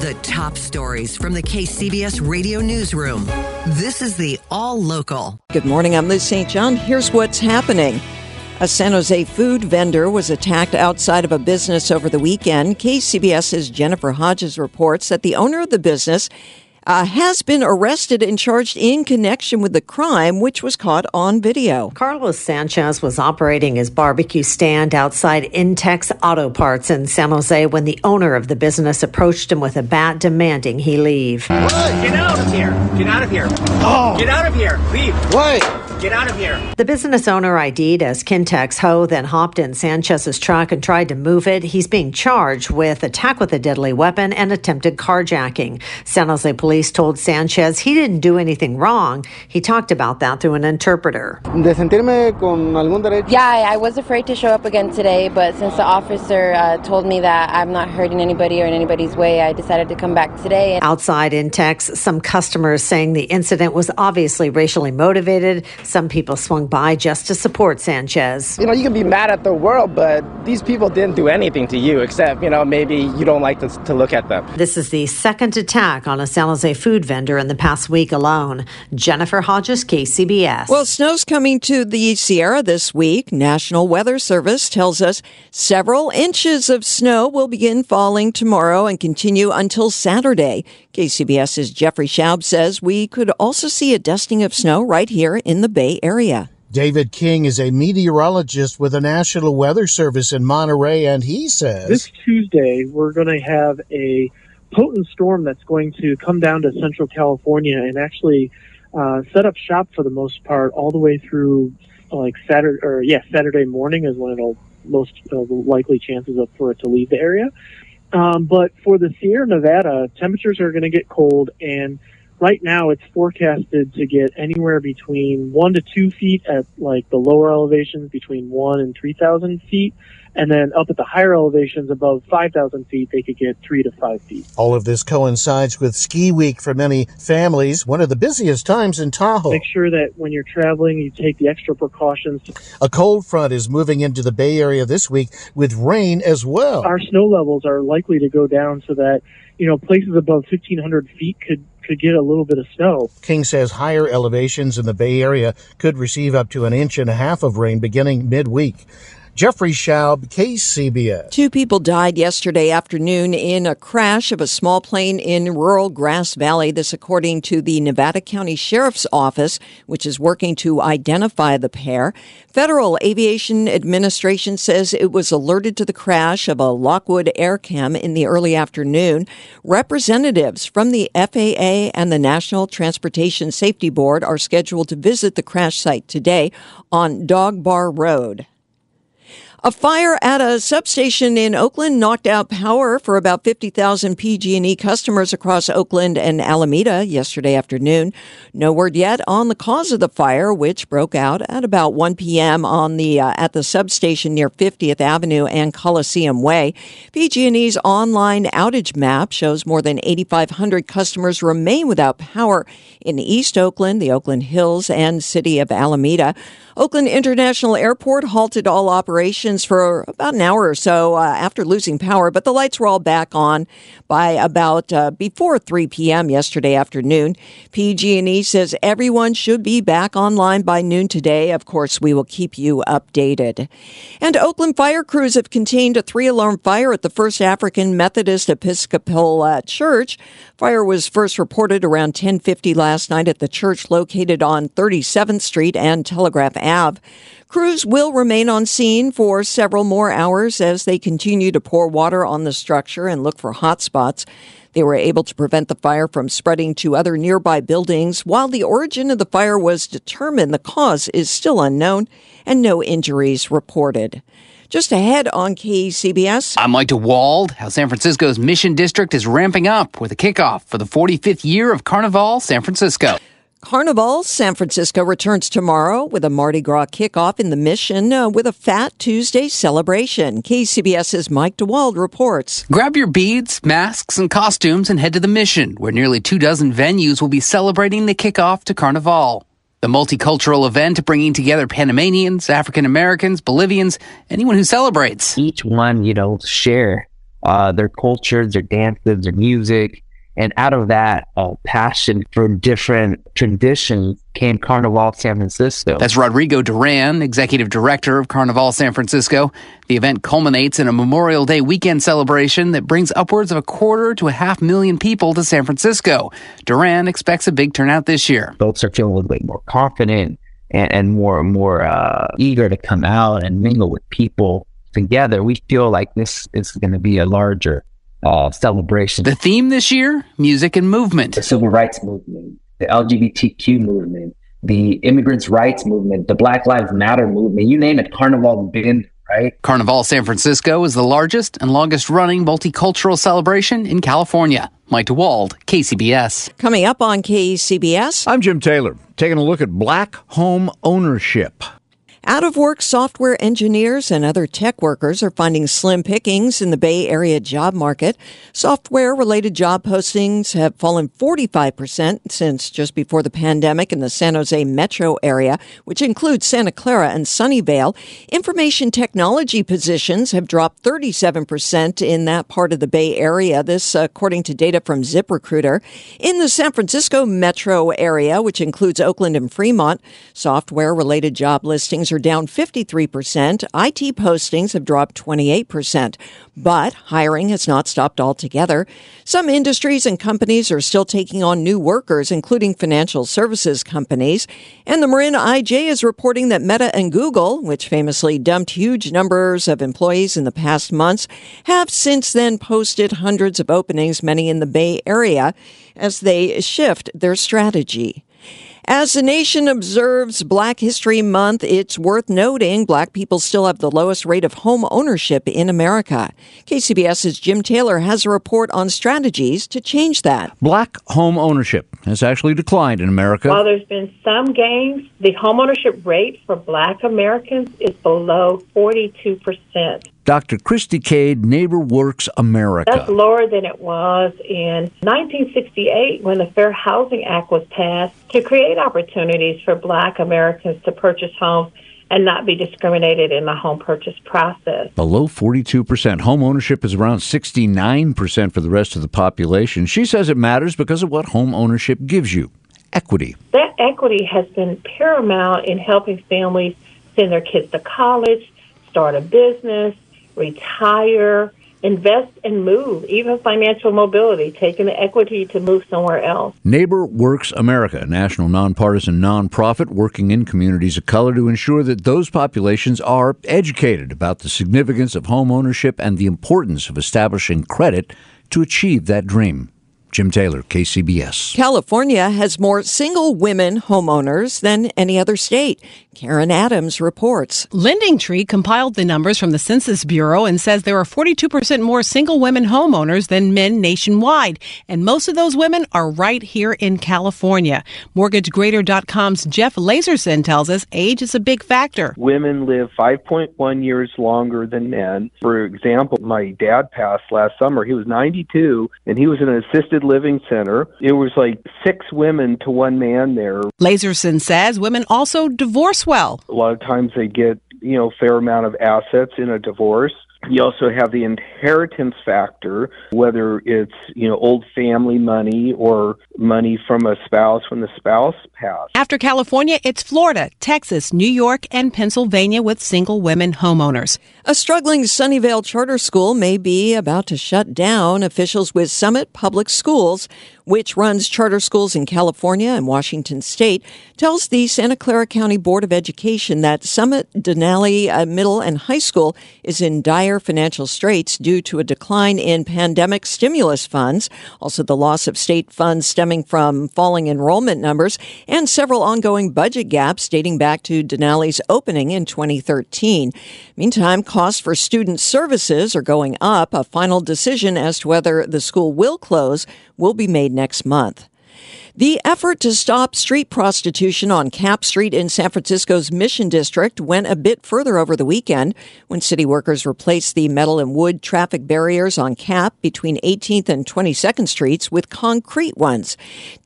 The top stories from the KCBS radio newsroom. This is the All Local. Good morning. I'm Liz St. John. Here's what's happening. A San Jose food vendor was attacked outside of a business over the weekend. KCBS's Jennifer Hodges reports that the owner of the business uh, has been arrested and charged in connection with the crime, which was caught on video. Carlos Sanchez was operating his barbecue stand outside Intex Auto Parts in San Jose when the owner of the business approached him with a bat demanding he leave. Get out of here! Get out of here! Oh. Get out of here! Leave! What? Get out of here. The business owner ID'd as Kintex Ho then hopped in Sanchez's truck and tried to move it. He's being charged with attack with a deadly weapon and attempted carjacking. San Jose police told Sanchez he didn't do anything wrong. He talked about that through an interpreter. De sentirme con algún derecho. Yeah, I was afraid to show up again today, but since the officer uh, told me that I'm not hurting anybody or in anybody's way, I decided to come back today. Outside in Intex, some customers saying the incident was obviously racially motivated. Some people swung by just to support Sanchez. You know, you can be mad at the world, but these people didn't do anything to you except, you know, maybe you don't like to, to look at them. This is the second attack on a San Jose food vendor in the past week alone. Jennifer Hodges, KCBS. Well, snow's coming to the Sierra this week. National Weather Service tells us several inches of snow will begin falling tomorrow and continue until Saturday. KCBS's Jeffrey Schaub says we could also see a dusting of snow right here in the Bay Area. David King is a meteorologist with the National Weather Service in Monterey, and he says This Tuesday, we're going to have a potent storm that's going to come down to central California and actually uh, set up shop for the most part all the way through like Saturday, or yeah, Saturday morning is when it'll most uh, likely chances of for it to leave the area. Um, but for the Sierra Nevada, temperatures are going to get cold and right now it's forecasted to get anywhere between one to two feet at like the lower elevations between one and three thousand feet and then up at the higher elevations above 5,000 feet, they could get three to five feet. All of this coincides with ski week for many families, one of the busiest times in Tahoe. Make sure that when you're traveling, you take the extra precautions. A cold front is moving into the Bay Area this week with rain as well. Our snow levels are likely to go down so that, you know, places above 1,500 feet could could get a little bit of snow. King says higher elevations in the Bay Area could receive up to an inch and a half of rain beginning midweek. Jeffrey Schaub, KCBS. Two people died yesterday afternoon in a crash of a small plane in rural Grass Valley. This, according to the Nevada County Sheriff's Office, which is working to identify the pair. Federal Aviation Administration says it was alerted to the crash of a Lockwood Aircam in the early afternoon. Representatives from the FAA and the National Transportation Safety Board are scheduled to visit the crash site today on Dog Bar Road. A fire at a substation in Oakland knocked out power for about 50,000 PG&E customers across Oakland and Alameda yesterday afternoon. No word yet on the cause of the fire, which broke out at about 1 p.m. on the uh, at the substation near 50th Avenue and Coliseum Way. PG&E's online outage map shows more than 8,500 customers remain without power in East Oakland, the Oakland Hills, and city of Alameda. Oakland International Airport halted all operations for about an hour or so uh, after losing power, but the lights were all back on by about uh, before 3 p.m. yesterday afternoon. PG&E says everyone should be back online by noon today. Of course, we will keep you updated. And Oakland fire crews have contained a three-alarm fire at the First African Methodist Episcopal uh, Church. Fire was first reported around 10:50 last night at the church located on 37th Street and Telegraph Ave. Crews will remain on scene for several more hours as they continue to pour water on the structure and look for hot spots. They were able to prevent the fire from spreading to other nearby buildings. While the origin of the fire was determined, the cause is still unknown and no injuries reported. Just ahead on KCBS. I'm Mike DeWald. How San Francisco's Mission District is ramping up with a kickoff for the 45th year of Carnival San Francisco. Carnival San Francisco returns tomorrow with a Mardi Gras kickoff in the Mission uh, with a Fat Tuesday celebration. KCBS's Mike DeWald reports. Grab your beads, masks, and costumes and head to the Mission, where nearly two dozen venues will be celebrating the kickoff to Carnival. The multicultural event bringing together Panamanians, African Americans, Bolivians, anyone who celebrates. Each one, you know, share uh, their culture, their dances, their music, and out of that uh, passion for different traditions came Carnival San Francisco. That's Rodrigo Duran, executive director of Carnival San Francisco. The event culminates in a Memorial Day weekend celebration that brings upwards of a quarter to a half million people to San Francisco. Duran expects a big turnout this year. Folks are feeling a little bit more confident and, and more more uh, eager to come out and mingle with people together. We feel like this is going to be a larger uh, celebration. The theme this year music and movement. The civil rights movement, the LGBTQ movement, the immigrants' rights movement, the Black Lives Matter movement you name it, Carnival been right? Carnival San Francisco is the largest and longest running multicultural celebration in California. Mike DeWald, KCBS. Coming up on KCBS. I'm Jim Taylor, taking a look at black home ownership. Out of work software engineers and other tech workers are finding slim pickings in the Bay Area job market. Software related job postings have fallen 45% since just before the pandemic in the San Jose metro area, which includes Santa Clara and Sunnyvale. Information technology positions have dropped 37% in that part of the Bay Area. This, according to data from ZipRecruiter. In the San Francisco metro area, which includes Oakland and Fremont, software related job listings are down 53%. IT postings have dropped 28%. But hiring has not stopped altogether. Some industries and companies are still taking on new workers, including financial services companies. And the Marin IJ is reporting that Meta and Google, which famously dumped huge numbers of employees in the past months, have since then posted hundreds of openings, many in the Bay Area, as they shift their strategy. As the nation observes Black History Month, it's worth noting black people still have the lowest rate of home ownership in America. KCBS's Jim Taylor has a report on strategies to change that. Black home ownership has actually declined in America. While there's been some gains, the home ownership rate for black Americans is below 42%. Dr. Christy Cade, Neighbor Works America. That's lower than it was in 1968 when the Fair Housing Act was passed to create opportunities for black Americans to purchase homes and not be discriminated in the home purchase process. Below 42%. Home ownership is around 69% for the rest of the population. She says it matters because of what home ownership gives you equity. That equity has been paramount in helping families send their kids to college, start a business, retire, invest and move, even financial mobility, taking the equity to move somewhere else. Neighbor Works America, a national nonpartisan nonprofit working in communities of color to ensure that those populations are educated about the significance of home ownership and the importance of establishing credit to achieve that dream. Jim Taylor, KCBS. California has more single women homeowners than any other state. Karen Adams reports. Lending Tree compiled the numbers from the Census Bureau and says there are 42% more single women homeowners than men nationwide. And most of those women are right here in California. MortgageGrader.com's Jeff Lazerson tells us age is a big factor. Women live 5.1 years longer than men. For example, my dad passed last summer. He was 92 and he was in an assisted living center. It was like six women to one man there. Lazerson says women also divorce well. A lot of times they get you know, fair amount of assets in a divorce. You also have the inheritance factor, whether it's, you know, old family money or money from a spouse when the spouse passed. After California, it's Florida, Texas, New York, and Pennsylvania with single women homeowners. A struggling Sunnyvale charter school may be about to shut down. Officials with Summit Public Schools, which runs charter schools in California and Washington state, tells the Santa Clara County Board of Education that Summit Denali uh, Middle and High School is in dire financial straits due to a decline in pandemic stimulus funds, also the loss of state funds stemming from falling enrollment numbers, and several ongoing budget gaps dating back to Denali's opening in 2013. Meantime, costs for student services are going up. A final decision as to whether the school will close will be made next month. The effort to stop street prostitution on Capp Street in San Francisco's Mission District went a bit further over the weekend when city workers replaced the metal and wood traffic barriers on Cap between 18th and 22nd Streets with concrete ones.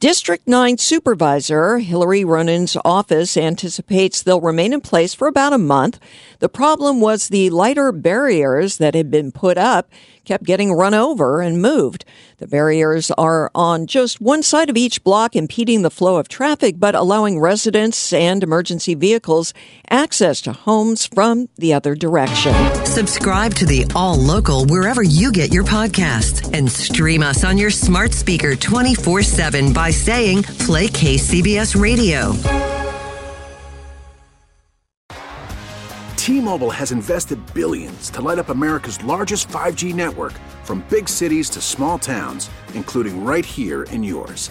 District 9 Supervisor Hillary Ronan's office anticipates they'll remain in place for about a month. The problem was the lighter barriers that had been put up kept getting run over and moved. The barriers are on just one side of each block, impeding the flow of traffic, but allowing residents and emergency vehicles access to homes from the other direction. Subscribe to the All Local wherever you get your podcasts and stream us on your smart speaker 24 7 by saying Play KCBS Radio. T-Mobile has invested billions to light up America's largest 5G network from big cities to small towns, including right here in yours.